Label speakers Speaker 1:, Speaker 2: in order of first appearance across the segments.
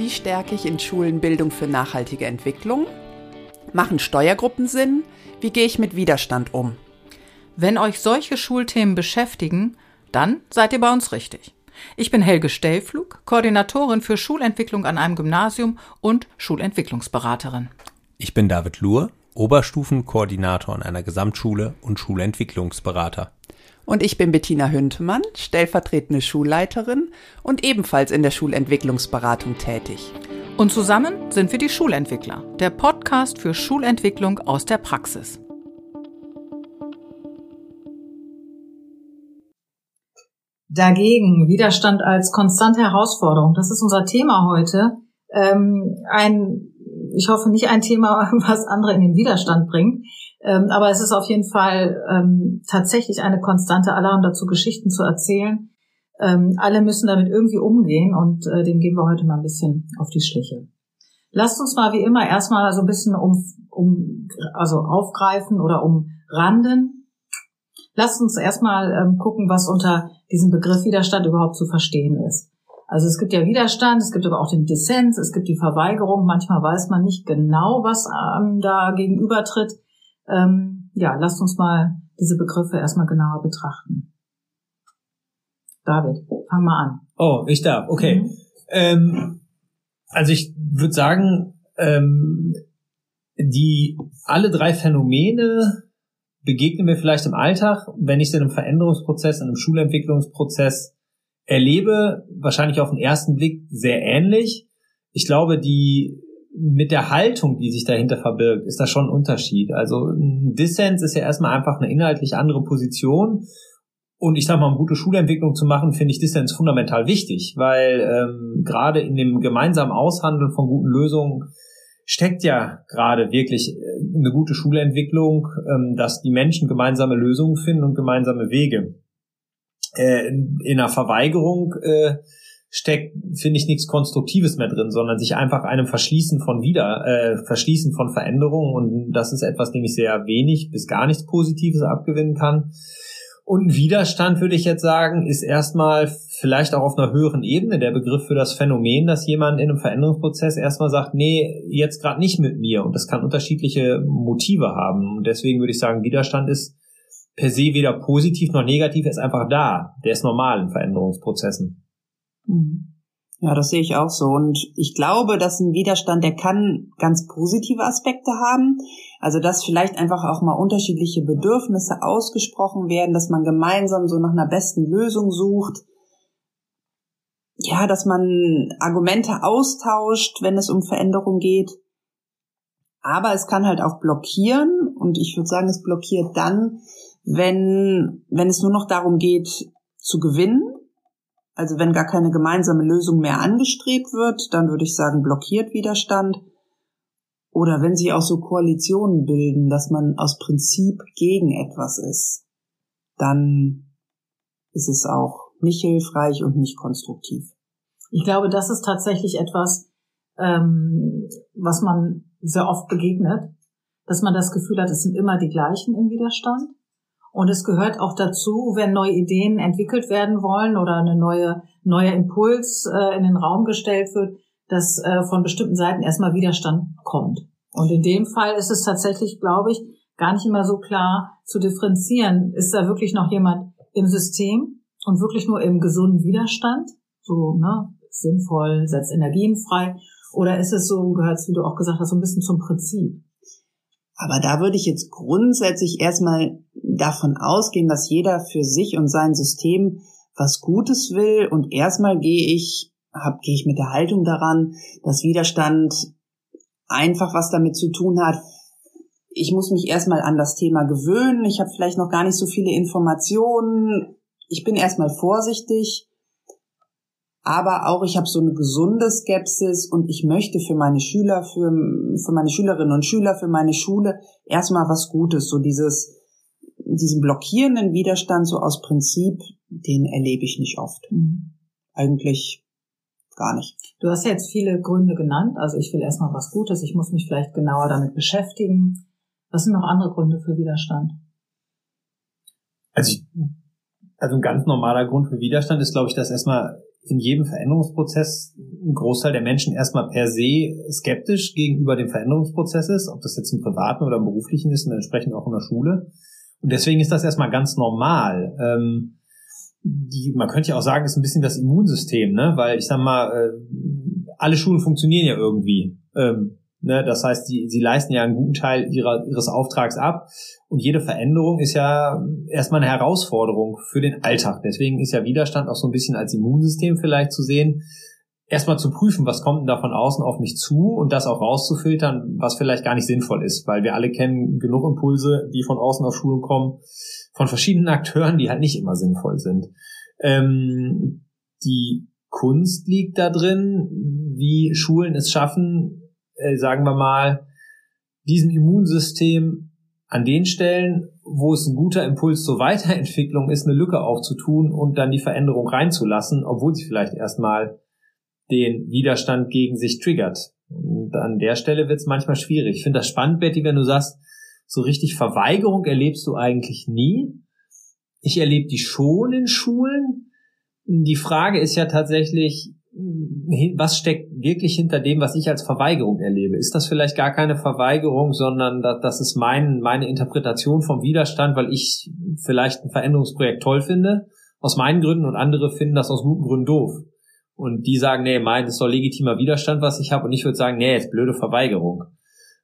Speaker 1: Wie stärke ich in Schulen Bildung für nachhaltige Entwicklung? Machen Steuergruppen Sinn? Wie gehe ich mit Widerstand um?
Speaker 2: Wenn euch solche Schulthemen beschäftigen, dann seid ihr bei uns richtig. Ich bin Helge Stellflug, Koordinatorin für Schulentwicklung an einem Gymnasium und Schulentwicklungsberaterin.
Speaker 3: Ich bin David Luhr, Oberstufenkoordinator an einer Gesamtschule und Schulentwicklungsberater.
Speaker 1: Und ich bin Bettina Hüntemann, stellvertretende Schulleiterin und ebenfalls in der Schulentwicklungsberatung tätig.
Speaker 2: Und zusammen sind wir die Schulentwickler, der Podcast für Schulentwicklung aus der Praxis.
Speaker 4: Dagegen Widerstand als konstante Herausforderung. Das ist unser Thema heute. Ähm, ein, ich hoffe nicht ein Thema, was andere in den Widerstand bringt. Ähm, aber es ist auf jeden Fall ähm, tatsächlich eine konstante Alarm dazu, Geschichten zu erzählen. Ähm, alle müssen damit irgendwie umgehen und äh, dem gehen wir heute mal ein bisschen auf die Schliche. Lasst uns mal wie immer erstmal so ein bisschen um, um also aufgreifen oder umranden. Lasst uns erstmal ähm, gucken, was unter diesem Begriff Widerstand überhaupt zu verstehen ist. Also es gibt ja Widerstand, es gibt aber auch den Dissens, es gibt die Verweigerung. Manchmal weiß man nicht genau, was ähm, da gegenübertritt. Ähm, ja, lasst uns mal diese Begriffe erstmal genauer betrachten. David, fang mal an.
Speaker 5: Oh, ich darf, okay. Mhm. Ähm, also ich würde sagen, ähm, die alle drei Phänomene begegnen mir vielleicht im Alltag, wenn ich sie in einem Veränderungsprozess, in einem Schulentwicklungsprozess erlebe, wahrscheinlich auf den ersten Blick sehr ähnlich. Ich glaube, die mit der Haltung, die sich dahinter verbirgt, ist da schon ein Unterschied. Also ein Dissens ist ja erstmal einfach eine inhaltlich andere Position. Und ich sage mal, um gute Schulentwicklung zu machen, finde ich Dissens fundamental wichtig, weil ähm, gerade in dem gemeinsamen Aushandeln von guten Lösungen steckt ja gerade wirklich äh, eine gute Schulentwicklung, ähm, dass die Menschen gemeinsame Lösungen finden und gemeinsame Wege. Äh, in einer Verweigerung äh, steckt, finde ich, nichts Konstruktives mehr drin, sondern sich einfach einem Verschließen von wieder, äh, Verschließen von Veränderungen und das ist etwas, dem ich sehr wenig bis gar nichts Positives abgewinnen kann. Und ein Widerstand, würde ich jetzt sagen, ist erstmal vielleicht auch auf einer höheren Ebene der Begriff für das Phänomen, dass jemand in einem Veränderungsprozess erstmal sagt, nee, jetzt gerade nicht mit mir. Und das kann unterschiedliche Motive haben. Und deswegen würde ich sagen, Widerstand ist per se weder positiv noch negativ, er ist einfach da. Der ist normal in Veränderungsprozessen.
Speaker 1: Mhm. Ja, das sehe ich auch so. Und ich glaube, dass ein Widerstand, der kann ganz positive Aspekte haben. Also, dass vielleicht einfach auch mal unterschiedliche Bedürfnisse ausgesprochen werden, dass man gemeinsam so nach einer besten Lösung sucht. Ja, dass man Argumente austauscht, wenn es um Veränderung geht. Aber es kann halt auch blockieren. Und ich würde sagen, es blockiert dann, wenn, wenn es nur noch darum geht, zu gewinnen also wenn gar keine gemeinsame Lösung mehr angestrebt wird, dann würde ich sagen, blockiert Widerstand. Oder wenn sich auch so Koalitionen bilden, dass man aus Prinzip gegen etwas ist, dann ist es auch nicht hilfreich und nicht konstruktiv.
Speaker 4: Ich glaube, das ist tatsächlich etwas, ähm, was man sehr oft begegnet, dass man das Gefühl hat, es sind immer die gleichen im Widerstand. Und es gehört auch dazu, wenn neue Ideen entwickelt werden wollen oder eine neue, neuer Impuls äh, in den Raum gestellt wird, dass äh, von bestimmten Seiten erstmal Widerstand kommt. Und in dem Fall ist es tatsächlich, glaube ich, gar nicht immer so klar zu differenzieren. Ist da wirklich noch jemand im System und wirklich nur im gesunden Widerstand? So, ne, sinnvoll, setzt Energien frei. Oder ist es so, gehört es, wie du auch gesagt hast, so ein bisschen zum Prinzip?
Speaker 1: Aber da würde ich jetzt grundsätzlich erstmal davon ausgehen, dass jeder für sich und sein System was Gutes will und erstmal gehe ich, hab, gehe ich mit der Haltung daran, dass Widerstand einfach was damit zu tun hat. Ich muss mich erstmal an das Thema gewöhnen. Ich habe vielleicht noch gar nicht so viele Informationen. Ich bin erstmal vorsichtig aber auch ich habe so eine gesunde Skepsis und ich möchte für meine Schüler, für, für meine Schülerinnen und Schüler, für meine Schule erstmal was Gutes, so dieses diesen blockierenden Widerstand so aus Prinzip, den erlebe ich nicht oft. Mhm. Eigentlich gar nicht.
Speaker 4: Du hast ja jetzt viele Gründe genannt. Also ich will erstmal was Gutes, ich muss mich vielleicht genauer damit beschäftigen. Was sind noch andere Gründe für Widerstand?
Speaker 5: Also, ich, also ein ganz normaler Grund für Widerstand ist, glaube ich, dass erstmal in jedem Veränderungsprozess ein Großteil der Menschen erstmal per se skeptisch gegenüber dem Veränderungsprozess ist, ob das jetzt im privaten oder im beruflichen ist und entsprechend auch in der Schule. Und deswegen ist das erstmal ganz normal. Ähm, die, man könnte ja auch sagen, ist ein bisschen das Immunsystem, ne? Weil ich sag mal, äh, alle Schulen funktionieren ja irgendwie. Ähm, ne? Das heißt, die, sie leisten ja einen guten Teil ihrer, ihres Auftrags ab. Und jede Veränderung ist ja erstmal eine Herausforderung für den Alltag. Deswegen ist ja Widerstand auch so ein bisschen als Immunsystem vielleicht zu sehen. Erstmal zu prüfen, was kommt denn da von außen auf mich zu und das auch rauszufiltern, was vielleicht gar nicht sinnvoll ist, weil wir alle kennen genug Impulse, die von außen auf Schulen kommen, von verschiedenen Akteuren, die halt nicht immer sinnvoll sind. Ähm, die Kunst liegt da drin, wie Schulen es schaffen, äh, sagen wir mal, diesem Immunsystem an den Stellen, wo es ein guter Impuls zur Weiterentwicklung ist, eine Lücke aufzutun und dann die Veränderung reinzulassen, obwohl sie vielleicht erstmal den Widerstand gegen sich triggert. Und an der Stelle wird es manchmal schwierig. Ich finde das spannend, Betty, wenn du sagst, so richtig Verweigerung erlebst du eigentlich nie. Ich erlebe die schon in Schulen. Die Frage ist ja tatsächlich, was steckt wirklich hinter dem, was ich als Verweigerung erlebe? Ist das vielleicht gar keine Verweigerung, sondern das ist mein, meine Interpretation vom Widerstand, weil ich vielleicht ein Veränderungsprojekt toll finde, aus meinen Gründen und andere finden das aus guten Gründen doof. Und die sagen, nee, mein, das ist doch legitimer Widerstand, was ich habe. Und ich würde sagen, nee, ist blöde Verweigerung.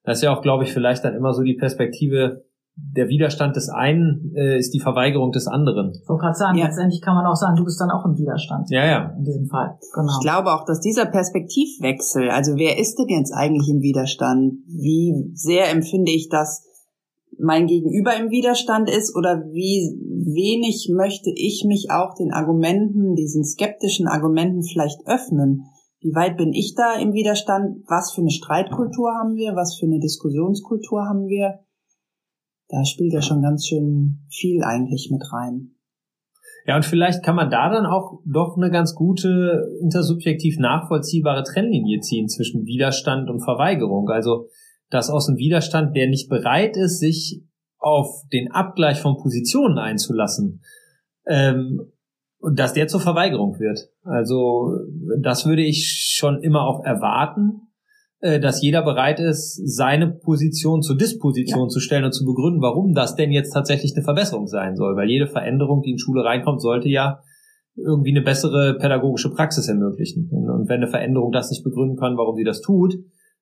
Speaker 5: Das ist ja auch, glaube ich, vielleicht dann immer so die Perspektive, der Widerstand des einen äh, ist die Verweigerung des anderen.
Speaker 4: Ich wollte gerade sagen, ja. letztendlich kann man auch sagen, du bist dann auch im Widerstand.
Speaker 5: Ja, ja.
Speaker 4: In diesem Fall.
Speaker 1: Genau. Ich glaube auch, dass dieser Perspektivwechsel, also wer ist denn jetzt eigentlich im Widerstand? Wie sehr empfinde ich, dass mein Gegenüber im Widerstand ist oder wie wenig möchte ich mich auch den Argumenten, diesen skeptischen Argumenten vielleicht öffnen? Wie weit bin ich da im Widerstand? Was für eine Streitkultur haben wir? Was für eine Diskussionskultur haben wir? Da spielt ja schon ganz schön viel eigentlich mit rein.
Speaker 5: Ja, und vielleicht kann man da dann auch doch eine ganz gute intersubjektiv nachvollziehbare Trennlinie ziehen zwischen Widerstand und Verweigerung. Also, dass aus dem Widerstand, der nicht bereit ist, sich auf den Abgleich von Positionen einzulassen, ähm, dass der zur Verweigerung wird. Also das würde ich schon immer auch erwarten, dass jeder bereit ist, seine Position zur Disposition ja. zu stellen und zu begründen, warum das denn jetzt tatsächlich eine Verbesserung sein soll. Weil jede Veränderung, die in Schule reinkommt, sollte ja irgendwie eine bessere pädagogische Praxis ermöglichen. Und, wenn eine Veränderung das nicht begründen kann, warum sie das tut,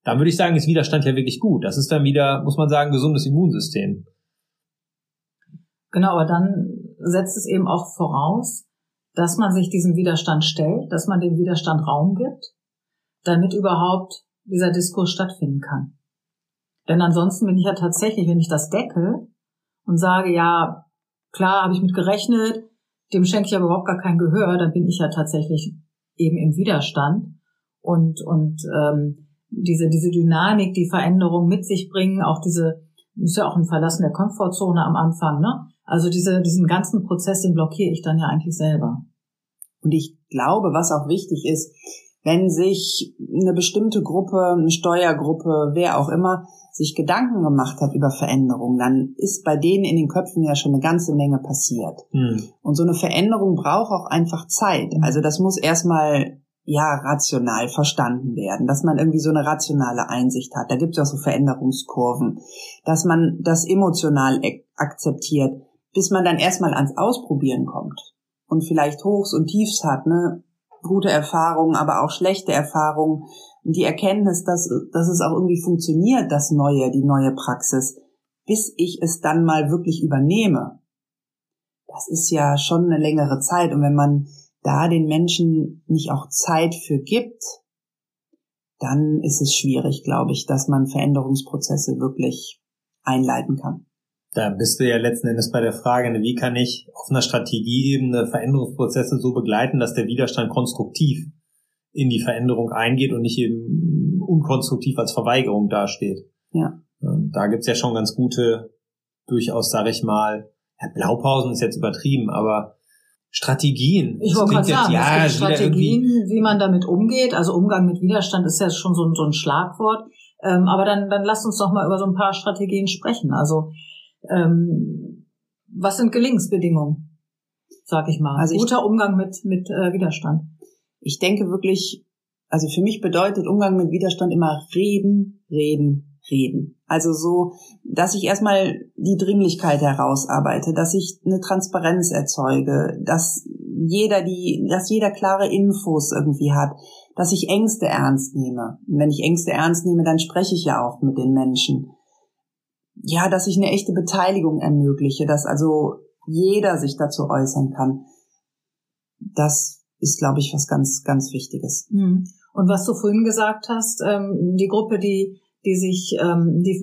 Speaker 5: dann würde ich sagen, ist Widerstand ja wirklich gut. Das ist dann wieder, muss man sagen, gesundes Immunsystem.
Speaker 4: Genau, aber dann setzt es eben auch voraus, dass man sich diesem Widerstand stellt, dass man dem Widerstand Raum gibt, damit überhaupt dieser Diskurs stattfinden kann. Denn ansonsten bin ich ja tatsächlich, wenn ich das decke und sage, ja, klar, habe ich mit gerechnet, dem schenke ich aber überhaupt gar kein Gehör, dann bin ich ja tatsächlich eben im Widerstand und und ähm, diese diese Dynamik, die Veränderung mit sich bringen, auch diese ist ja auch ein Verlassen der Komfortzone am Anfang, ne? Also diese, diesen ganzen Prozess, den blockiere ich dann ja eigentlich selber.
Speaker 1: Und ich glaube, was auch wichtig ist, wenn sich eine bestimmte Gruppe, eine Steuergruppe, wer auch immer, sich Gedanken gemacht hat über Veränderungen, dann ist bei denen in den Köpfen ja schon eine ganze Menge passiert. Mhm. Und so eine Veränderung braucht auch einfach Zeit. Also das muss erstmal ja rational verstanden werden, dass man irgendwie so eine rationale Einsicht hat. Da gibt es ja so Veränderungskurven, dass man das emotional akzeptiert bis man dann erstmal ans Ausprobieren kommt und vielleicht Hochs und Tiefs hat, ne? Gute Erfahrungen, aber auch schlechte Erfahrungen und die Erkenntnis, dass, dass es auch irgendwie funktioniert, das Neue, die neue Praxis, bis ich es dann mal wirklich übernehme. Das ist ja schon eine längere Zeit und wenn man da den Menschen nicht auch Zeit für gibt, dann ist es schwierig, glaube ich, dass man Veränderungsprozesse wirklich einleiten kann
Speaker 5: da bist du ja letzten Endes bei der Frage, ne, wie kann ich auf einer Strategieebene Veränderungsprozesse so begleiten, dass der Widerstand konstruktiv in die Veränderung eingeht und nicht eben unkonstruktiv als Verweigerung dasteht.
Speaker 1: Ja.
Speaker 5: Da gibt's ja schon ganz gute, durchaus, sage ich mal, ja, Blaupausen ist jetzt übertrieben, aber Strategien.
Speaker 4: Ich wollte gerade sagen, ja, es gibt Strategien, wie man damit umgeht. Also Umgang mit Widerstand ist ja schon so, so ein Schlagwort. Ähm, aber dann, dann lasst uns doch mal über so ein paar Strategien sprechen. Also ähm, was sind Gelingensbedingungen, sag ich mal? Also Guter Umgang mit, mit äh, Widerstand.
Speaker 1: ich denke wirklich, also für mich bedeutet Umgang mit Widerstand immer reden, reden, reden. Also so, dass ich erstmal die Dringlichkeit herausarbeite, dass ich eine Transparenz erzeuge, dass jeder die, dass jeder klare Infos irgendwie hat, dass ich Ängste ernst nehme. Und wenn ich Ängste ernst nehme, dann spreche ich ja auch mit den Menschen. Ja, dass ich eine echte Beteiligung ermögliche, dass also jeder sich dazu äußern kann. Das ist, glaube ich, was ganz, ganz Wichtiges.
Speaker 4: Hm. Und was du vorhin gesagt hast, ähm, die Gruppe, die, die sich, ähm, die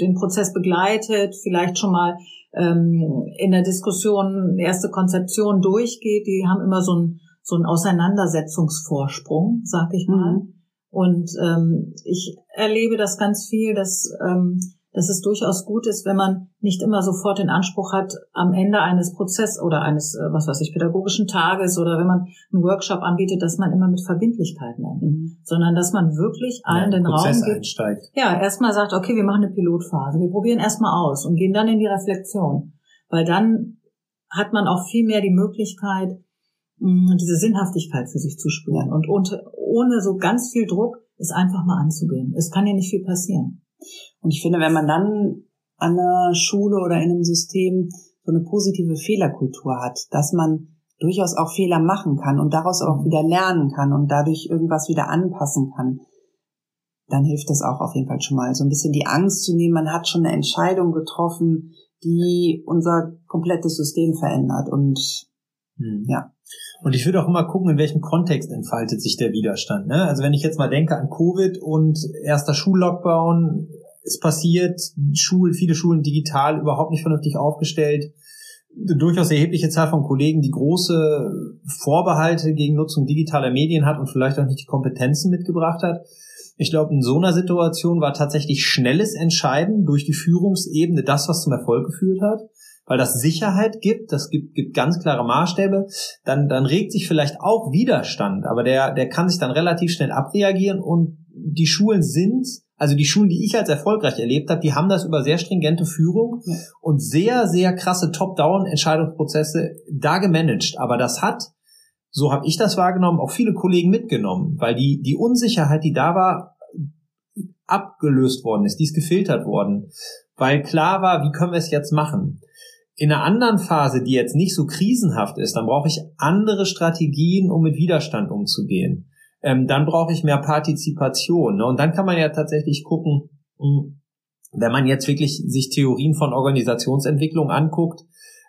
Speaker 4: den Prozess begleitet, vielleicht schon mal ähm, in der Diskussion erste Konzeption durchgeht, die haben immer so ein so einen Auseinandersetzungsvorsprung, sag ich mal. Mhm. Und ähm, ich erlebe das ganz viel, dass ähm, dass es durchaus gut ist, wenn man nicht immer sofort den Anspruch hat, am Ende eines Prozesses oder eines, äh, was weiß ich, pädagogischen Tages oder wenn man einen Workshop anbietet, dass man immer mit Verbindlichkeiten endet, mhm. sondern dass man wirklich allen ja, den Prozess Raum gibt.
Speaker 5: Einsteigt.
Speaker 4: Ja, erstmal sagt, okay, wir machen eine Pilotphase, wir probieren erstmal aus und gehen dann in die Reflexion, weil dann hat man auch viel mehr die Möglichkeit, mh, diese Sinnhaftigkeit für sich zu spüren und, und ohne so ganz viel Druck es einfach mal anzugehen. Es kann ja nicht viel passieren.
Speaker 1: Und ich finde, wenn man dann an einer Schule oder in einem System so eine positive Fehlerkultur hat, dass man durchaus auch Fehler machen kann und daraus auch wieder lernen kann und dadurch irgendwas wieder anpassen kann, dann hilft das auch auf jeden Fall schon mal. So ein bisschen die Angst zu nehmen, man hat schon eine Entscheidung getroffen, die unser komplettes System verändert und hm. ja.
Speaker 5: Und ich würde auch immer gucken, in welchem Kontext entfaltet sich der Widerstand. Ne? Also wenn ich jetzt mal denke an Covid und erster Schullockdown, ist passiert, Schulen, viele Schulen digital überhaupt nicht vernünftig aufgestellt, durchaus erhebliche Zahl von Kollegen, die große Vorbehalte gegen Nutzung digitaler Medien hat und vielleicht auch nicht die Kompetenzen mitgebracht hat. Ich glaube, in so einer Situation war tatsächlich schnelles Entscheiden durch die Führungsebene das, was zum Erfolg geführt hat weil das Sicherheit gibt, das gibt, gibt ganz klare Maßstäbe, dann, dann regt sich vielleicht auch Widerstand, aber der, der kann sich dann relativ schnell abreagieren und die Schulen sind, also die Schulen, die ich als erfolgreich erlebt habe, die haben das über sehr stringente Führung ja. und sehr, sehr krasse Top-Down-Entscheidungsprozesse da gemanagt. Aber das hat, so habe ich das wahrgenommen, auch viele Kollegen mitgenommen, weil die, die Unsicherheit, die da war, abgelöst worden ist, die ist gefiltert worden, weil klar war, wie können wir es jetzt machen? In einer anderen Phase, die jetzt nicht so krisenhaft ist, dann brauche ich andere Strategien, um mit Widerstand umzugehen. Ähm, dann brauche ich mehr Partizipation. Ne? Und dann kann man ja tatsächlich gucken, hm, wenn man jetzt wirklich sich Theorien von Organisationsentwicklung anguckt,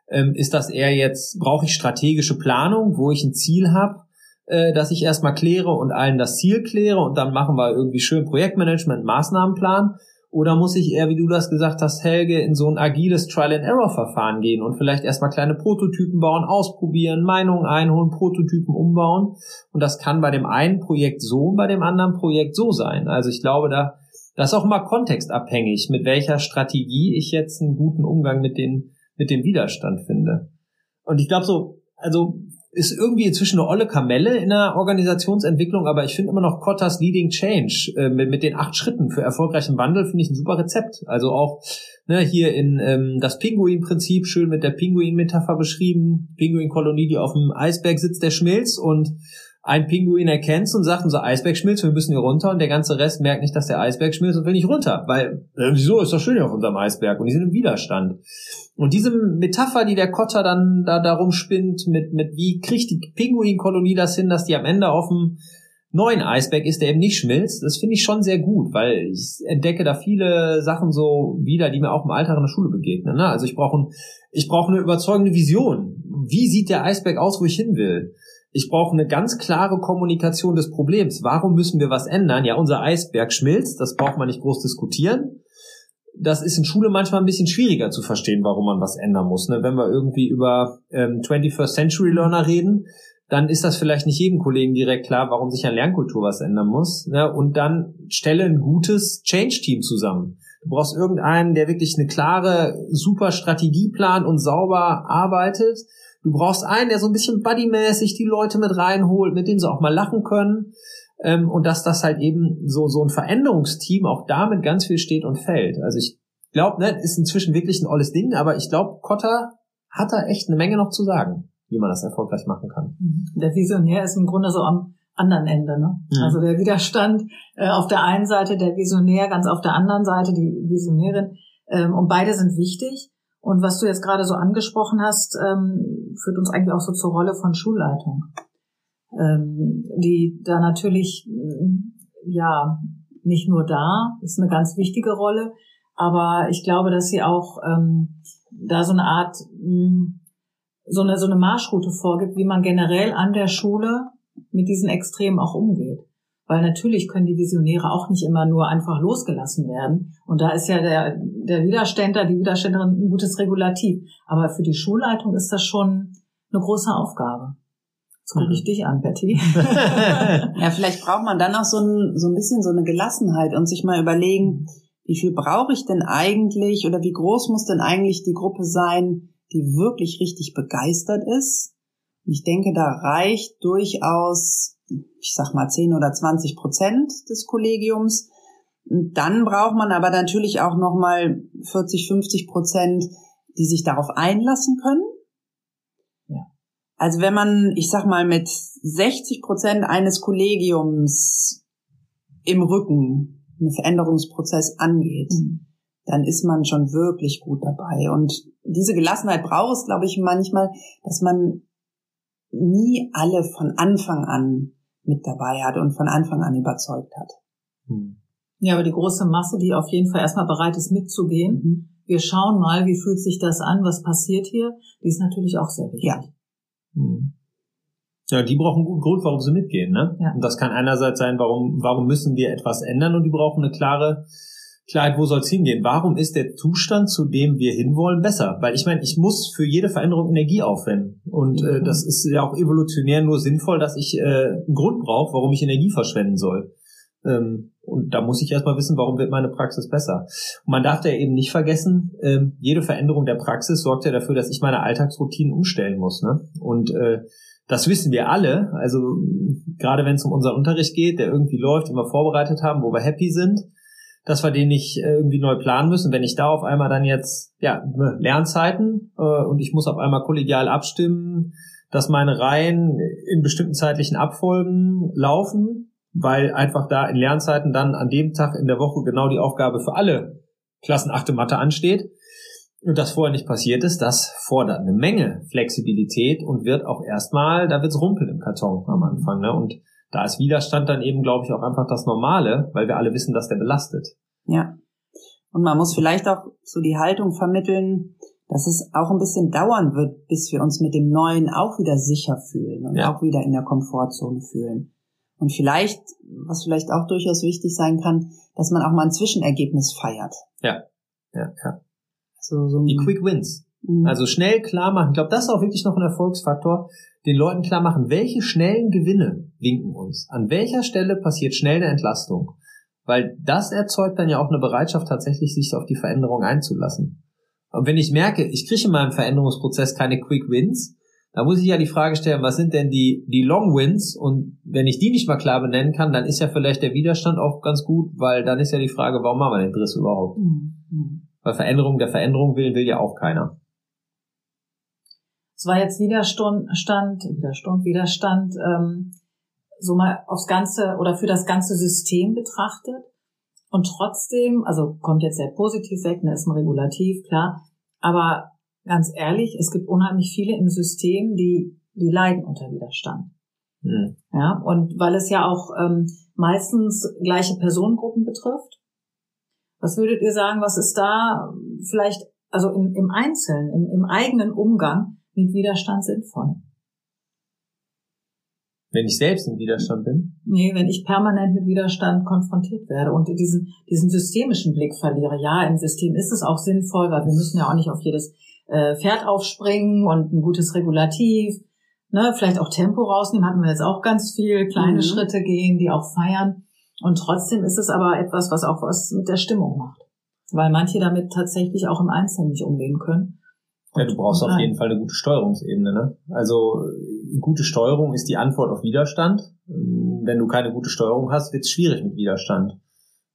Speaker 5: ähm, ist das eher jetzt, brauche ich strategische Planung, wo ich ein Ziel habe, äh, dass ich erstmal kläre und allen das Ziel kläre und dann machen wir irgendwie schön Projektmanagement, Maßnahmenplan. Oder muss ich eher, wie du das gesagt hast, Helge, in so ein agiles Trial-and-Error-Verfahren gehen und vielleicht erstmal kleine Prototypen bauen, ausprobieren, Meinungen einholen, Prototypen umbauen? Und das kann bei dem einen Projekt so und bei dem anderen Projekt so sein. Also ich glaube, da, das ist auch immer kontextabhängig, mit welcher Strategie ich jetzt einen guten Umgang mit, den, mit dem Widerstand finde. Und ich glaube so, also ist irgendwie inzwischen eine olle Kamelle in der Organisationsentwicklung, aber ich finde immer noch Kottas Leading Change äh, mit, mit den acht Schritten für erfolgreichen Wandel finde ich ein super Rezept. Also auch ne, hier in ähm, das Pinguin-Prinzip schön mit der Pinguin-Metapher beschrieben. Pinguin-Kolonie, die auf dem Eisberg sitzt, der schmilzt und ein Pinguin erkennt und sagt, unser Eisberg schmilzt, wir müssen hier runter und der ganze Rest merkt nicht, dass der Eisberg schmilzt und will nicht runter, weil äh, wieso ist doch schön hier auf unserem Eisberg und die sind im Widerstand. Und diese Metapher, die der Kotter dann da darum spinnt, mit, mit wie kriegt die Pinguinkolonie das hin, dass die am Ende auf dem neuen Eisberg ist, der eben nicht schmilzt, das finde ich schon sehr gut, weil ich entdecke da viele Sachen so wieder, die mir auch im Alltag in der Schule begegnen. Ne? Also ich brauche ich brauche eine überzeugende Vision. Wie sieht der Eisberg aus, wo ich hin will? Ich brauche eine ganz klare Kommunikation des Problems. Warum müssen wir was ändern? Ja, unser Eisberg schmilzt, das braucht man nicht groß diskutieren. Das ist in Schule manchmal ein bisschen schwieriger zu verstehen, warum man was ändern muss. Ne? Wenn wir irgendwie über ähm, 21st Century Learner reden, dann ist das vielleicht nicht jedem Kollegen direkt klar, warum sich an Lernkultur was ändern muss. Ne? Und dann stelle ein gutes Change-Team zusammen. Du brauchst irgendeinen, der wirklich eine klare, super Strategie plant und sauber arbeitet Du brauchst einen, der so ein bisschen buddymäßig die Leute mit reinholt, mit denen sie auch mal lachen können. Ähm, und dass das halt eben so, so ein Veränderungsteam auch damit ganz viel steht und fällt. Also ich glaube, ne, ist inzwischen wirklich ein olles Ding, aber ich glaube, Kotter hat da echt eine Menge noch zu sagen. wie man das erfolgreich machen kann.
Speaker 4: Der Visionär ist im Grunde so am anderen Ende. Ne?
Speaker 5: Mhm.
Speaker 4: Also der Widerstand äh, auf der einen Seite, der Visionär ganz auf der anderen Seite, die Visionärin. Ähm, und beide sind wichtig. Und was du jetzt gerade so angesprochen hast, ähm, führt uns eigentlich auch so zur Rolle von Schulleitung, ähm, die da natürlich mm, ja nicht nur da ist eine ganz wichtige Rolle, aber ich glaube, dass sie auch ähm, da so eine Art mh, so eine so eine Marschroute vorgibt, wie man generell an der Schule mit diesen Extremen auch umgeht. Weil natürlich können die Visionäre auch nicht immer nur einfach losgelassen werden. Und da ist ja der, der Widerständler, die Widerständerin ein gutes Regulativ. Aber für die Schulleitung ist das schon eine große Aufgabe. Jetzt gucke ich dich an, Betty.
Speaker 1: Ja, vielleicht braucht man dann auch so ein, so ein bisschen so eine Gelassenheit und sich mal überlegen, wie viel brauche ich denn eigentlich oder wie groß muss denn eigentlich die Gruppe sein, die wirklich richtig begeistert ist? Ich denke, da reicht durchaus, ich sag mal 10 oder 20 Prozent des Kollegiums. Und Dann braucht man aber natürlich auch nochmal 40, 50 Prozent, die sich darauf einlassen können.
Speaker 4: Ja.
Speaker 1: Also wenn man, ich sag mal, mit 60 Prozent eines Kollegiums im Rücken einen Veränderungsprozess angeht, dann ist man schon wirklich gut dabei. Und diese Gelassenheit braucht es, glaube ich, manchmal, dass man nie alle von Anfang an mit dabei hat und von Anfang an überzeugt hat.
Speaker 5: Hm.
Speaker 4: Ja, aber die große Masse, die auf jeden Fall erstmal bereit ist mitzugehen.
Speaker 1: Mhm.
Speaker 4: Wir schauen mal, wie fühlt sich das an, was passiert hier. Die ist natürlich auch sehr wichtig.
Speaker 1: Ja.
Speaker 5: Hm. Ja, die brauchen einen guten Grund, warum sie mitgehen, ne?
Speaker 4: Ja.
Speaker 5: Und das kann einerseits sein, warum, warum müssen wir etwas ändern und die brauchen eine klare Klarheit, wo soll es hingehen? Warum ist der Zustand, zu dem wir hinwollen, besser? Weil ich meine, ich muss für jede Veränderung Energie aufwenden. Und äh, das ist ja auch evolutionär nur sinnvoll, dass ich äh, einen Grund brauche, warum ich Energie verschwenden soll. Ähm, und da muss ich erstmal wissen, warum wird meine Praxis besser. Und man darf da eben nicht vergessen, ähm, jede Veränderung der Praxis sorgt ja dafür, dass ich meine Alltagsroutinen umstellen muss. Ne? Und äh, das wissen wir alle. Also gerade wenn es um unseren Unterricht geht, der irgendwie läuft, den wir vorbereitet haben, wo wir happy sind, dass wir den nicht äh, irgendwie neu planen müssen. Wenn ich da auf einmal dann jetzt, ja, Lernzeiten äh, und ich muss auf einmal kollegial abstimmen, dass meine Reihen in bestimmten zeitlichen Abfolgen laufen, weil einfach da in Lernzeiten dann an dem Tag in der Woche genau die Aufgabe für alle Klassen 8. Mathe ansteht und das vorher nicht passiert ist, das fordert eine Menge Flexibilität und wird auch erstmal, da wird's rumpeln im Karton am Anfang. Ne? Und da ist Widerstand dann eben, glaube ich, auch einfach das Normale, weil wir alle wissen, dass der belastet.
Speaker 1: Ja. Und man muss vielleicht auch so die Haltung vermitteln, dass es auch ein bisschen dauern wird, bis wir uns mit dem Neuen auch wieder sicher fühlen und
Speaker 5: Ja.
Speaker 1: auch wieder in der Komfortzone fühlen. Und vielleicht, was vielleicht auch durchaus wichtig sein kann, dass man auch mal ein Zwischenergebnis feiert.
Speaker 5: Ja, ja.
Speaker 1: Also so ein,
Speaker 5: Die Quick Wins.
Speaker 1: Mhm.
Speaker 5: Also schnell klar machen. Ich glaube, das ist auch wirklich noch ein Erfolgsfaktor, den Leuten klar machen, welche schnellen Gewinne winken uns. An welcher Stelle passiert schnell eine Entlastung? Weil das erzeugt dann ja auch eine Bereitschaft, tatsächlich sich auf die Veränderung einzulassen. Und wenn ich merke, ich kriege in meinem Veränderungsprozess keine Quick Wins, da muss ich ja die Frage stellen, was sind denn die, die Long Wins? Und wenn ich die nicht mal klar benennen kann, dann ist ja vielleicht der Widerstand auch ganz gut, weil dann ist ja die Frage, warum machen wir den Driss überhaupt?
Speaker 4: Mhm. Mhm.
Speaker 5: Weil Veränderung der Veränderung will, will ja auch keiner.
Speaker 4: Es war jetzt Widerstand, Stand, Widerstand, Widerstand, ähm, so mal aufs ganze oder für das ganze System betrachtet. Und trotzdem, also kommt jetzt sehr positiv weg, ne, ist ein Regulativ, klar. Aber ganz ehrlich, es gibt unheimlich viele im System, die, die leiden unter Widerstand.
Speaker 5: Hm.
Speaker 4: Ja, und weil es ja auch ähm, meistens gleiche Personengruppen betrifft. Was würdet ihr sagen, was ist da vielleicht, also im, im Einzelnen, im, im eigenen Umgang mit Widerstand sinnvoll?
Speaker 5: Wenn ich selbst im Widerstand bin,
Speaker 4: Nee, wenn ich permanent mit Widerstand konfrontiert werde und diesen, diesen systemischen Blick verliere. Ja, im System ist es auch sinnvoll, weil wir müssen ja auch nicht auf jedes äh, Pferd aufspringen und ein gutes Regulativ, ne, vielleicht auch Tempo rausnehmen, hatten wir jetzt auch ganz viel, kleine
Speaker 1: Mhm.
Speaker 4: Schritte gehen, die auch feiern. Und trotzdem ist es aber etwas, was auch was mit der Stimmung macht. Weil manche damit tatsächlich auch im Einzelnen nicht umgehen können.
Speaker 5: Ja, du brauchst auf jeden Fall eine gute Steuerungsebene. Ne? Also gute Steuerung ist die Antwort auf Widerstand. Ähm, Wenn du keine gute Steuerung hast, wird es schwierig mit Widerstand.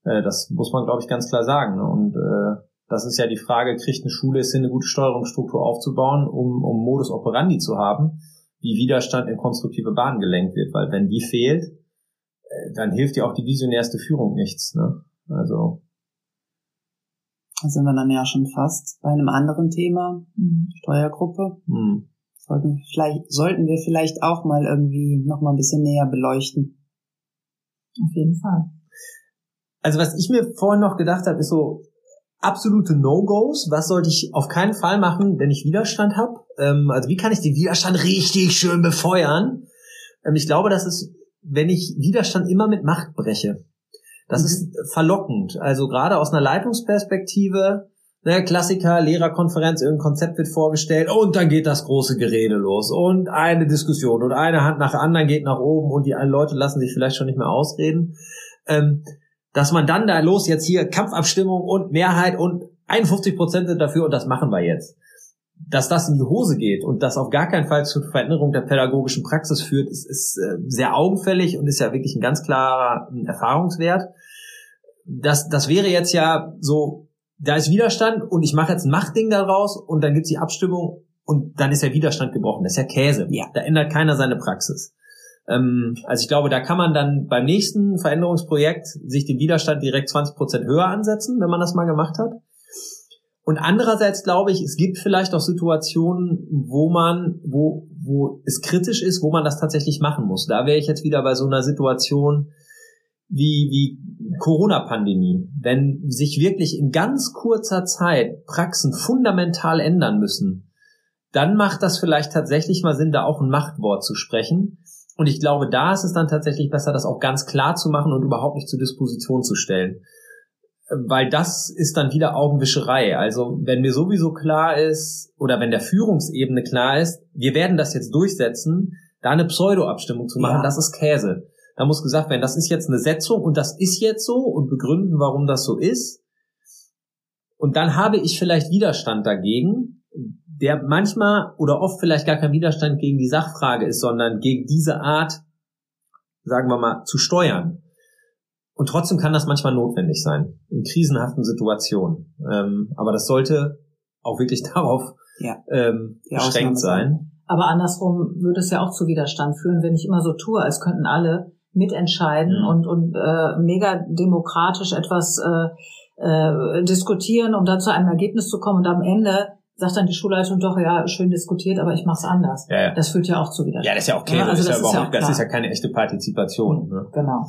Speaker 5: Äh, Das muss man, glaube ich, ganz klar sagen. Ne? Und äh, Das ist ja die Frage, kriegt eine Schule es hin, eine gute Steuerungsstruktur aufzubauen, um, um Modus operandi zu haben, wie Widerstand in konstruktive Bahnen gelenkt wird. Weil wenn die fehlt, äh, dann hilft ja auch die visionärste Führung nichts. Ne? Also
Speaker 1: da sind wir dann ja schon fast bei einem anderen Thema,
Speaker 4: Mhm.
Speaker 1: Steuergruppe.
Speaker 5: hm.
Speaker 1: Sollten wir vielleicht, sollten wir vielleicht auch mal irgendwie noch mal ein bisschen näher beleuchten.
Speaker 4: Auf jeden Fall.
Speaker 5: Also was ich mir vorhin noch gedacht habe, ist so absolute No-Gos. Was sollte ich auf keinen Fall machen, wenn ich Widerstand habe? Ähm, also wie kann ich den Widerstand richtig schön befeuern? Ähm, ich glaube, das ist, wenn ich Widerstand immer mit Macht breche. Das
Speaker 1: Mhm.
Speaker 5: ist verlockend. Also gerade aus einer Leitungsperspektive, ne, Klassiker, Lehrerkonferenz, irgendein Konzept wird vorgestellt und dann geht das große Gerede los und eine Diskussion und eine Hand nach der anderen geht nach oben und die Leute lassen sich vielleicht schon nicht mehr ausreden. Ähm, dass man dann da los jetzt hier Kampfabstimmung und Mehrheit und 51 Prozent sind dafür und das machen wir jetzt. Dass das in die Hose geht und das auf gar keinen Fall zur Veränderung der pädagogischen Praxis führt, ist, ist äh, sehr augenfällig und ist ja wirklich ein ganz klarer äh, Erfahrungswert. Das, das wäre jetzt ja so, da ist Widerstand und ich mache jetzt ein Machtding daraus und dann gibt's die Abstimmung und dann ist der Widerstand gebrochen. Das ist ja Käse.
Speaker 1: Ja.
Speaker 5: Da ändert keiner seine Praxis. Ähm, also ich glaube, da kann man dann beim nächsten Veränderungsprojekt sich den Widerstand direkt 20 Prozent höher ansetzen, wenn man das mal gemacht hat. Und andererseits glaube ich, es gibt vielleicht auch Situationen, wo man, wo, wo es kritisch ist, wo man das tatsächlich machen muss. Da wäre ich jetzt wieder bei so einer Situation wie, wie Corona-Pandemie. Wenn sich wirklich in ganz kurzer Zeit Praxen fundamental ändern müssen, dann macht das vielleicht tatsächlich mal Sinn, da auch ein Machtwort zu sprechen. Und ich glaube, da ist es dann tatsächlich besser, das auch ganz klar zu machen und überhaupt nicht zur Disposition zu stellen. Weil das ist dann wieder Augenwischerei. Also wenn mir sowieso klar ist, oder wenn der Führungsebene klar ist, wir werden das jetzt durchsetzen, da eine Pseudo-Abstimmung zu machen,
Speaker 1: Ja.
Speaker 5: das ist Käse. Da muss gesagt werden, das ist jetzt eine Setzung und das ist jetzt so und begründen, warum das so ist. Und dann habe ich vielleicht Widerstand dagegen, der manchmal oder oft vielleicht gar kein Widerstand gegen die Sachfrage ist, sondern gegen diese Art, sagen wir mal, zu steuern. Und trotzdem kann das manchmal notwendig sein, in krisenhaften Situationen. Ähm, aber das sollte auch wirklich darauf
Speaker 1: Ja.
Speaker 5: ähm,
Speaker 1: Die
Speaker 5: beschränkt sein.
Speaker 4: Aber andersrum würde es ja auch zu Widerstand führen, wenn ich immer so tue, als könnten alle mitentscheiden
Speaker 5: Mhm.
Speaker 4: und, und äh, mega demokratisch etwas äh, äh, diskutieren, um dann zu einem Ergebnis zu kommen. Und am Ende sagt dann die Schulleitung doch, ja, schön diskutiert, aber ich mache es anders.
Speaker 5: Ja, ja.
Speaker 4: Das führt ja auch zu Widerstand.
Speaker 5: Ja, das ist ja auch Käse.
Speaker 4: Ja, also
Speaker 5: das,
Speaker 4: das
Speaker 5: ist ja
Speaker 4: ist ja
Speaker 5: das ist ja keine echte Partizipation. Ne?
Speaker 4: Genau.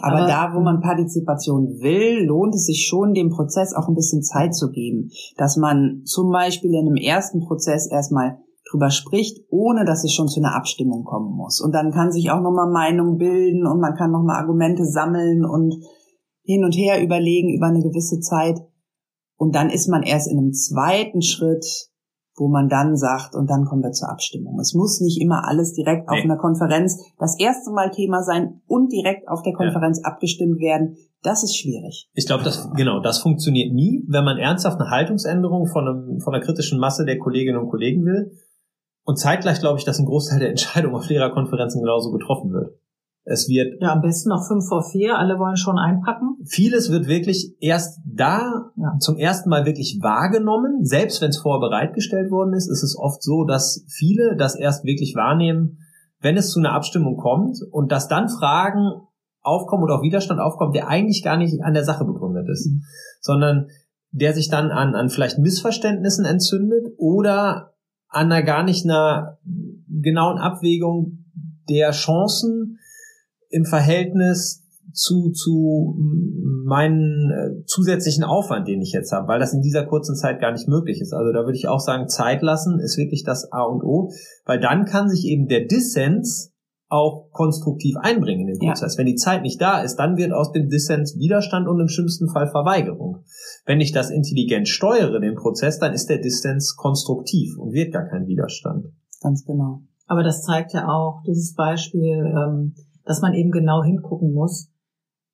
Speaker 1: Aber,
Speaker 4: Aber-
Speaker 1: da, wo man Partizipation will, lohnt es sich schon, dem Prozess auch ein bisschen Zeit zu geben. Dass man zum Beispiel in einem ersten Prozess erstmal drüber spricht, ohne dass es schon zu einer Abstimmung kommen muss. Und dann kann sich auch nochmal Meinung bilden und man kann nochmal Argumente sammeln und hin und her überlegen über eine gewisse Zeit. Und dann ist man erst in einem zweiten Schritt, wo man dann sagt, und dann kommen wir zur Abstimmung. Es muss nicht immer alles direkt auf
Speaker 5: Nee.
Speaker 1: einer Konferenz das erste Mal Thema sein und direkt auf der Konferenz abgestimmt werden. Das ist schwierig.
Speaker 5: Ich glaube, das genau, das funktioniert nie, wenn man ernsthaft eine Haltungsänderung von, einem, von einer kritischen Masse der Kolleginnen und Kollegen will. Und zeitgleich glaube ich, dass ein Großteil der Entscheidung auf Lehrerkonferenzen genauso getroffen wird. Es wird
Speaker 4: Ja, am besten noch fünf vor vier. Alle wollen schon einpacken.
Speaker 5: vieles wird wirklich erst da
Speaker 4: Ja.
Speaker 5: zum ersten Mal wirklich wahrgenommen. Selbst wenn es vorher bereitgestellt worden ist, ist es oft so, dass viele das erst wirklich wahrnehmen, wenn es zu einer Abstimmung kommt und dass dann Fragen aufkommen oder auch Widerstand aufkommt, der eigentlich gar nicht an der Sache begründet ist, sondern der sich dann an, an vielleicht Missverständnissen entzündet oder an einer gar nicht einer genauen Abwägung der Chancen im Verhältnis zu, zu meinen äh, zusätzlichen Aufwand, den ich jetzt habe, weil das in dieser kurzen Zeit gar nicht möglich ist. Also da würde ich auch sagen, Zeit lassen ist wirklich das A und O, weil dann kann sich eben der Dissens auch konstruktiv einbringen in den
Speaker 1: Ja.
Speaker 5: Prozess. Wenn die Zeit nicht da ist, dann wird aus dem Dissens Widerstand und im schlimmsten Fall Verweigerung. Wenn ich das intelligent steuere, den Prozess, dann ist der Dissens konstruktiv und wird gar kein Widerstand.
Speaker 1: Ganz genau.
Speaker 4: Aber das zeigt ja auch dieses Beispiel, ähm, dass man eben genau hingucken muss,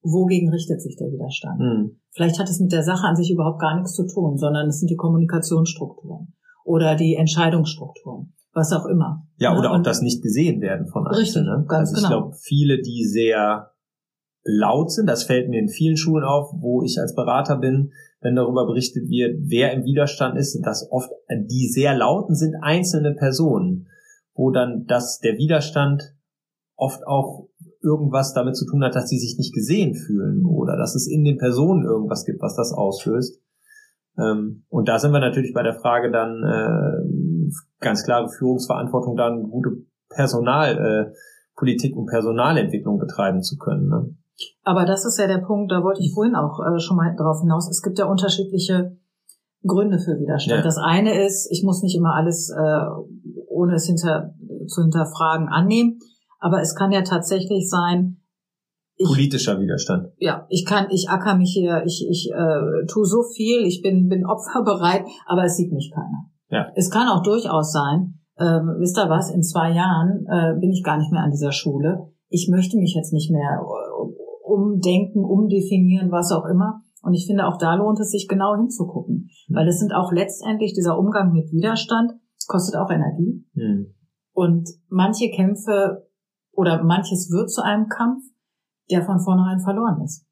Speaker 4: wogegen richtet sich der Widerstand.
Speaker 5: Hm.
Speaker 4: Vielleicht hat es mit der Sache an sich überhaupt gar nichts zu tun, sondern es sind die Kommunikationsstrukturen oder die Entscheidungsstrukturen, was auch immer.
Speaker 5: Ja,
Speaker 4: Ne?
Speaker 5: oder auch
Speaker 4: Und-
Speaker 5: das nicht gesehen werden von
Speaker 4: Richtig,
Speaker 5: Einzelnen.
Speaker 4: ganz
Speaker 5: also ich
Speaker 4: genau.
Speaker 5: glaube, viele, die sehr laut sind. Das fällt mir in vielen Schulen auf, wo ich als Berater bin, wenn darüber berichtet wird, wer im Widerstand ist, dass oft die sehr lauten sind einzelne Personen, wo dann das der Widerstand oft auch irgendwas damit zu tun hat, dass sie sich nicht gesehen fühlen oder dass es in den Personen irgendwas gibt, was das auslöst. Ähm, und da sind wir natürlich bei der Frage dann äh, ganz klare Führungsverantwortung, dann gute Personalpolitik äh, und Personalentwicklung betreiben zu können. Ne?
Speaker 4: Aber das ist ja der Punkt, da wollte ich vorhin auch äh, schon mal drauf hinaus. Es gibt ja unterschiedliche Gründe für Widerstand. Ja. Das eine ist, ich muss nicht immer alles, äh, ohne es hinter, zu hinterfragen, annehmen. Aber es kann ja tatsächlich sein,
Speaker 5: ich, politischer Widerstand.
Speaker 4: Ja, ich kann, ich acker mich hier, ich, ich äh, tue so viel, ich bin, bin opferbereit, aber es sieht mich keiner.
Speaker 5: Ja.
Speaker 4: Es kann auch durchaus sein, ähm, wisst ihr was, in zwei Jahren äh, bin ich gar nicht mehr an dieser Schule. Ich möchte mich jetzt nicht mehr umdenken, umdefinieren, was auch immer. Und ich finde, auch da lohnt es sich genau hinzugucken. Mhm. Weil es sind auch letztendlich dieser Umgang mit Widerstand, kostet auch Energie.
Speaker 5: Mhm.
Speaker 4: Und manche Kämpfe oder manches wird zu einem Kampf, der von vornherein verloren ist.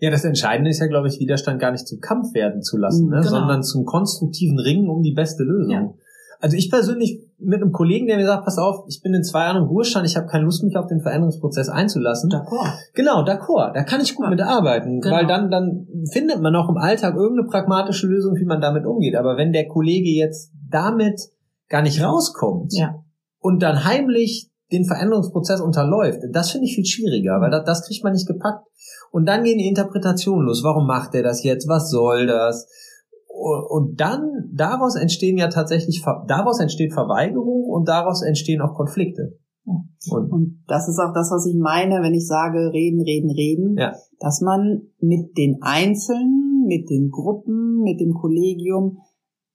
Speaker 5: Ja, das Entscheidende ist ja, glaube ich, Widerstand gar nicht zum Kampf werden zu lassen, ne? Genau. sondern zum konstruktiven Ringen um die beste Lösung. Ja. Also ich persönlich mit einem Kollegen, der mir sagt, pass auf, ich bin in zwei Jahren im Ruhestand, ich habe keine Lust, mich auf den Veränderungsprozess einzulassen.
Speaker 4: D'accord.
Speaker 5: Genau, d'accord. Da kann ich gut ja. mit arbeiten, genau. weil dann, dann findet man auch im Alltag irgendeine pragmatische Lösung, wie man damit umgeht. Aber wenn der Kollege jetzt damit gar nicht rauskommt
Speaker 4: ja.
Speaker 5: und dann heimlich den Veränderungsprozess unterläuft, das finde ich viel schwieriger, weil das, das kriegt man nicht gepackt. Und dann gehen die Interpretationen los. Warum macht er das jetzt? Was soll das? Und dann, daraus entstehen ja tatsächlich, daraus entsteht Verweigerung und daraus entstehen auch Konflikte.
Speaker 1: Und, und, das ist auch das, was ich meine, wenn ich sage, reden, reden, reden,
Speaker 5: ja.
Speaker 1: dass man mit den Einzelnen, mit den Gruppen, mit dem Kollegium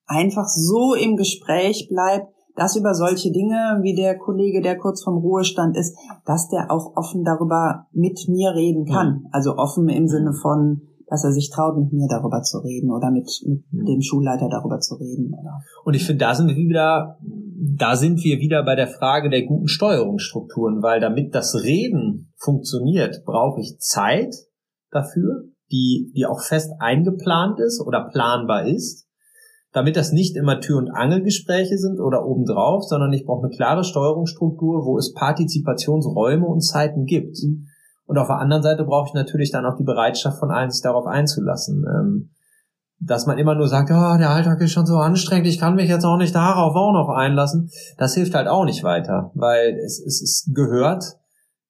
Speaker 1: einfach so im Gespräch bleibt, dass über solche Dinge, wie der Kollege, der kurz vom Ruhestand ist, dass der auch offen darüber mit mir reden kann. Ja. Also offen im Sinne von, dass er sich traut, mit mir darüber zu reden oder mit, mit mhm. dem Schulleiter darüber zu reden. Oder?
Speaker 5: Und ich finde, da sind wir wieder, da sind wir wieder bei der Frage der guten Steuerungsstrukturen, weil damit das Reden funktioniert, brauche ich Zeit dafür, die, die auch fest eingeplant ist oder planbar ist, damit das nicht immer Tür- und Angelgespräche sind oder obendrauf, sondern ich brauche eine klare Steuerungsstruktur, wo es Partizipationsräume und Zeiten gibt. Mhm. Und auf der anderen Seite brauche ich natürlich dann auch die Bereitschaft von allen, sich darauf einzulassen. Ähm, dass man immer nur sagt, oh, der Alltag ist schon so anstrengend, ich kann mich jetzt auch nicht darauf auch noch einlassen, das hilft halt auch nicht weiter, weil es, es, es gehört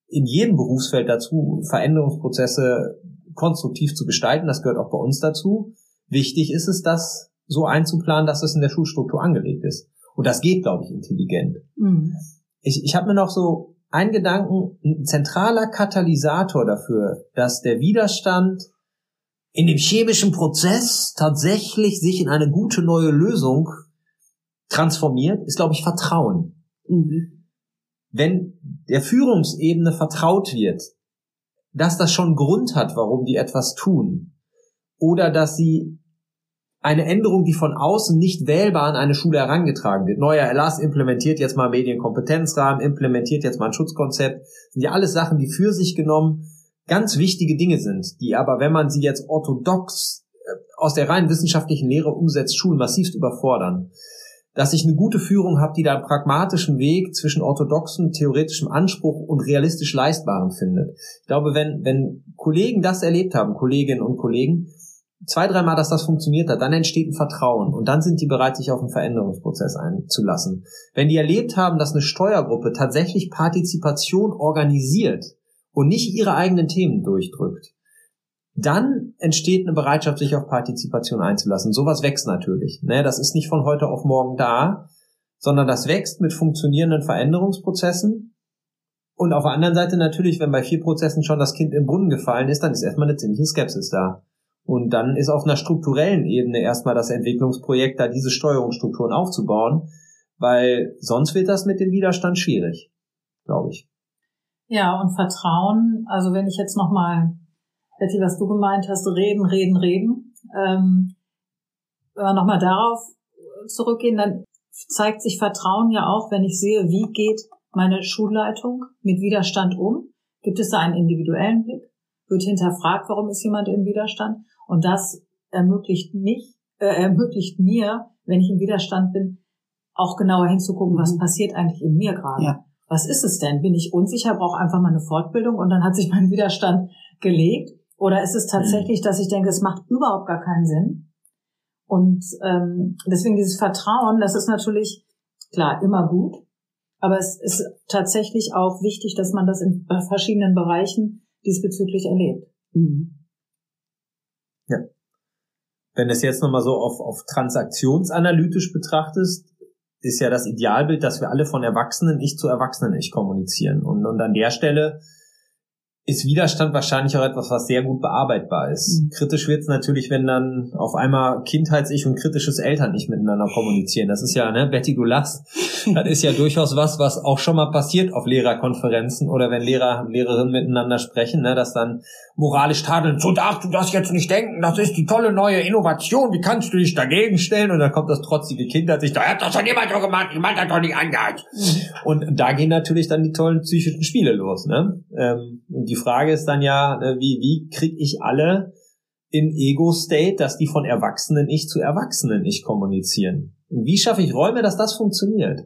Speaker 5: in jedem Berufsfeld dazu, Veränderungsprozesse konstruktiv zu gestalten, das gehört auch bei uns dazu. Wichtig ist es, das so einzuplanen, dass es in der Schulstruktur angelegt ist. Und das geht, glaube ich, intelligent.
Speaker 4: Mhm.
Speaker 5: Ich, ich habe mir noch so ein Gedanken, ein zentraler Katalysator dafür, dass der Widerstand in dem chemischen Prozess tatsächlich sich in eine gute neue Lösung transformiert, ist, glaube ich, Vertrauen.
Speaker 1: Mhm.
Speaker 5: Wenn der Führungsebene vertraut wird, dass das schon Grund hat, warum die etwas tun, oder dass sie eine Änderung, die von außen nicht wählbar an eine Schule herangetragen wird. Neuer Erlass implementiert jetzt mal Medienkompetenzrahmen, implementiert jetzt mal ein Schutzkonzept. Das sind ja alles Sachen, die für sich genommen ganz wichtige Dinge sind, die aber, wenn man sie jetzt orthodox äh, aus der rein wissenschaftlichen Lehre umsetzt, Schulen massivst überfordern. Dass ich eine gute Führung habe, die da einen pragmatischen Weg zwischen orthodoxen, theoretischem Anspruch und realistisch Leistbarem findet. Ich glaube, wenn, wenn Kollegen das erlebt haben, Kolleginnen und Kollegen, zwei, dreimal, dass das funktioniert hat, dann entsteht ein Vertrauen und dann sind die bereit, sich auf einen Veränderungsprozess einzulassen. Wenn die erlebt haben, dass eine Steuergruppe tatsächlich Partizipation organisiert und nicht ihre eigenen Themen durchdrückt, dann entsteht eine Bereitschaft, sich auf Partizipation einzulassen. Sowas wächst natürlich. Ne? Das ist nicht von heute auf morgen da, sondern das wächst mit funktionierenden Veränderungsprozessen. Und auf der anderen Seite natürlich, wenn bei vier Prozessen schon das Kind im Brunnen gefallen ist, dann ist erstmal eine ziemliche Skepsis da. Und dann ist auf einer strukturellen Ebene erstmal das Entwicklungsprojekt, da diese Steuerungsstrukturen aufzubauen, weil sonst wird das mit dem Widerstand schwierig, glaube ich.
Speaker 4: Ja, und Vertrauen, also wenn ich jetzt nochmal, Betty, was du gemeint hast, reden, reden, reden, ähm, wenn wir nochmal darauf zurückgehen, dann zeigt sich Vertrauen ja auch, wenn ich sehe, wie geht meine Schulleitung mit Widerstand um, Gibt es da einen individuellen Blick? Wird hinterfragt, warum ist jemand im Widerstand? Und das ermöglicht mich, äh, ermöglicht mir, wenn ich im Widerstand bin, auch genauer hinzugucken, was mhm. passiert eigentlich in mir gerade. Ja. Was ist es denn? Bin ich unsicher, brauche einfach mal eine Fortbildung und dann hat sich mein Widerstand gelegt? Oder ist es tatsächlich, mhm. dass ich denke, es macht überhaupt gar keinen Sinn? Und ähm, deswegen dieses Vertrauen, das ist natürlich klar immer gut, aber es ist tatsächlich auch wichtig, dass man das in verschiedenen Bereichen diesbezüglich erlebt. Mhm.
Speaker 5: Ja. Wenn du es jetzt nochmal so auf, auf transaktionsanalytisch betrachtest, ist ja das Idealbild, dass wir alle von Erwachsenen ich zu Erwachsenen ich kommunizieren. Und, und an der Stelle ist Widerstand wahrscheinlich auch etwas, was sehr gut bearbeitbar ist. Mhm. Kritisch wird es natürlich, wenn dann auf einmal Kindheits-Ich und kritisches Eltern nicht miteinander kommunizieren. Das ist ja, ne, Betty, du lachst. Das ist ja durchaus was, was auch schon mal passiert auf Lehrerkonferenzen oder wenn Lehrer und Lehrerinnen miteinander sprechen, ne, dass dann moralisch tadeln, so darfst du das jetzt nicht denken, das ist die tolle neue Innovation, wie kannst du dich dagegen stellen? Und dann kommt das trotzige Kind, das sich, da hat das schon jemand so gemacht, ich hat das doch nicht angehört. Mhm. Und da gehen natürlich dann die tollen psychischen Spiele los, ne? Ähm, die Frage ist dann ja, äh, wie, wie kriege ich alle in Ego-State, dass die von Erwachsenen-Ich zu Erwachsenen-Ich kommunizieren? Und wie schaffe ich Räume, dass das funktioniert?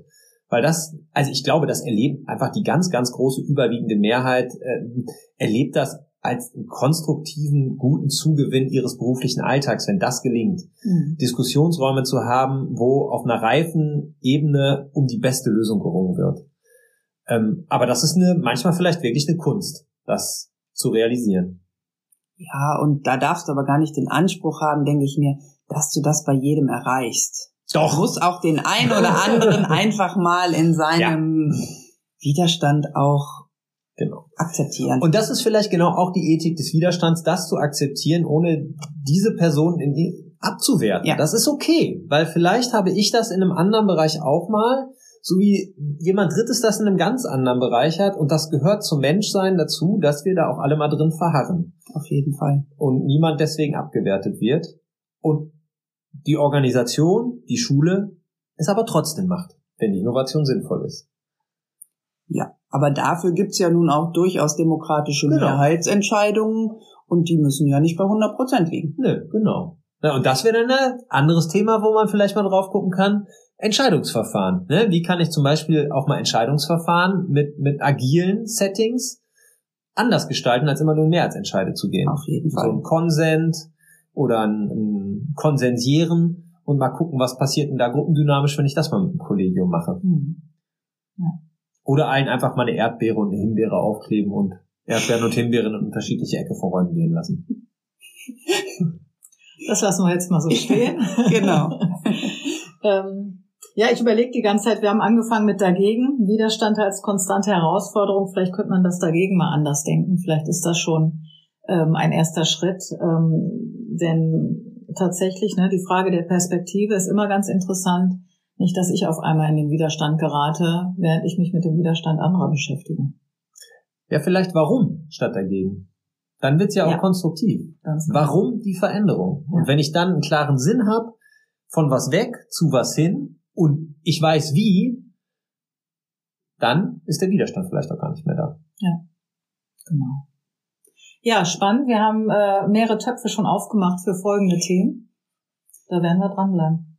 Speaker 5: Weil das, also ich glaube, das erlebt einfach die ganz, ganz große überwiegende Mehrheit, äh, erlebt das als einen konstruktiven, guten Zugewinn ihres beruflichen Alltags, wenn das gelingt, mhm. Diskussionsräume zu haben, wo auf einer reifen Ebene um die beste Lösung gerungen wird. Ähm, aber das ist eine, manchmal vielleicht wirklich eine Kunst das zu realisieren.
Speaker 1: Ja, und da darfst du aber gar nicht den Anspruch haben, denke ich mir, dass du das bei jedem erreichst. Doch. Du musst auch den einen oder anderen einfach mal in seinem ja. Widerstand auch genau. akzeptieren.
Speaker 5: Und das ist vielleicht genau auch die Ethik des Widerstands, das zu akzeptieren, ohne diese Person in die abzuwerten. Ja. Das ist okay, weil vielleicht habe ich das in einem anderen Bereich auch mal so wie jemand Drittes das in einem ganz anderen Bereich hat und das gehört zum Menschsein dazu, dass wir da auch alle mal drin verharren.
Speaker 1: Auf jeden Fall.
Speaker 5: Und niemand deswegen abgewertet wird. Und die Organisation, die Schule, es aber trotzdem macht, wenn die Innovation sinnvoll ist.
Speaker 1: Ja, aber dafür gibt's ja nun auch durchaus demokratische genau. Mehrheitsentscheidungen und die müssen ja nicht bei 100 Prozent liegen.
Speaker 5: Nö, genau. Ja, und das wäre dann ein anderes Thema, wo man vielleicht mal drauf gucken kann. Entscheidungsverfahren. Ne? Wie kann ich zum Beispiel auch mal Entscheidungsverfahren mit, mit agilen Settings anders gestalten, als immer nur Mehrheitsentscheide zu gehen?
Speaker 1: Auf jeden Fall.
Speaker 5: So ein Konsent oder ein, ein Konsensieren und mal gucken, was passiert denn da gruppendynamisch, wenn ich das mal mit dem Kollegium mache. Mhm. Ja. Oder einen einfach mal eine Erdbeere und eine Himbeere aufkleben und Erdbeeren und Himbeeren in unterschiedliche Ecke von Räumen gehen lassen.
Speaker 4: Das lassen wir jetzt mal so stehen.
Speaker 1: genau.
Speaker 4: ähm, ja, ich überlege die ganze Zeit, wir haben angefangen mit dagegen, Widerstand als konstante Herausforderung. Vielleicht könnte man das dagegen mal anders denken. Vielleicht ist das schon ähm, ein erster Schritt. Ähm, denn tatsächlich, ne, die Frage der Perspektive ist immer ganz interessant. Nicht, dass ich auf einmal in den Widerstand gerate, während ich mich mit dem Widerstand anderer beschäftige.
Speaker 5: Ja, vielleicht warum statt dagegen. Dann wird's ja auch ja, konstruktiv. Genau. Warum die Veränderung? Ja. Und wenn ich dann einen klaren Sinn habe, von was weg zu was hin, und ich weiß wie, dann ist der Widerstand vielleicht auch gar nicht mehr da.
Speaker 4: Ja, genau. Ja, spannend. Wir haben äh, mehrere Töpfe schon aufgemacht für folgende Themen. Da werden wir dranbleiben.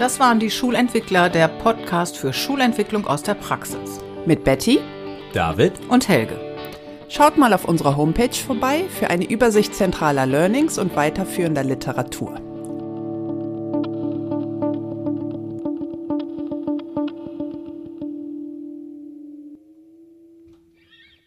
Speaker 2: Das waren die Schulentwickler, der Podcast für Schulentwicklung aus der Praxis. Mit Betty,
Speaker 3: David
Speaker 2: und Helge.
Speaker 1: Schaut mal auf unserer Homepage vorbei für eine Übersicht zentraler Learnings und weiterführender Literatur.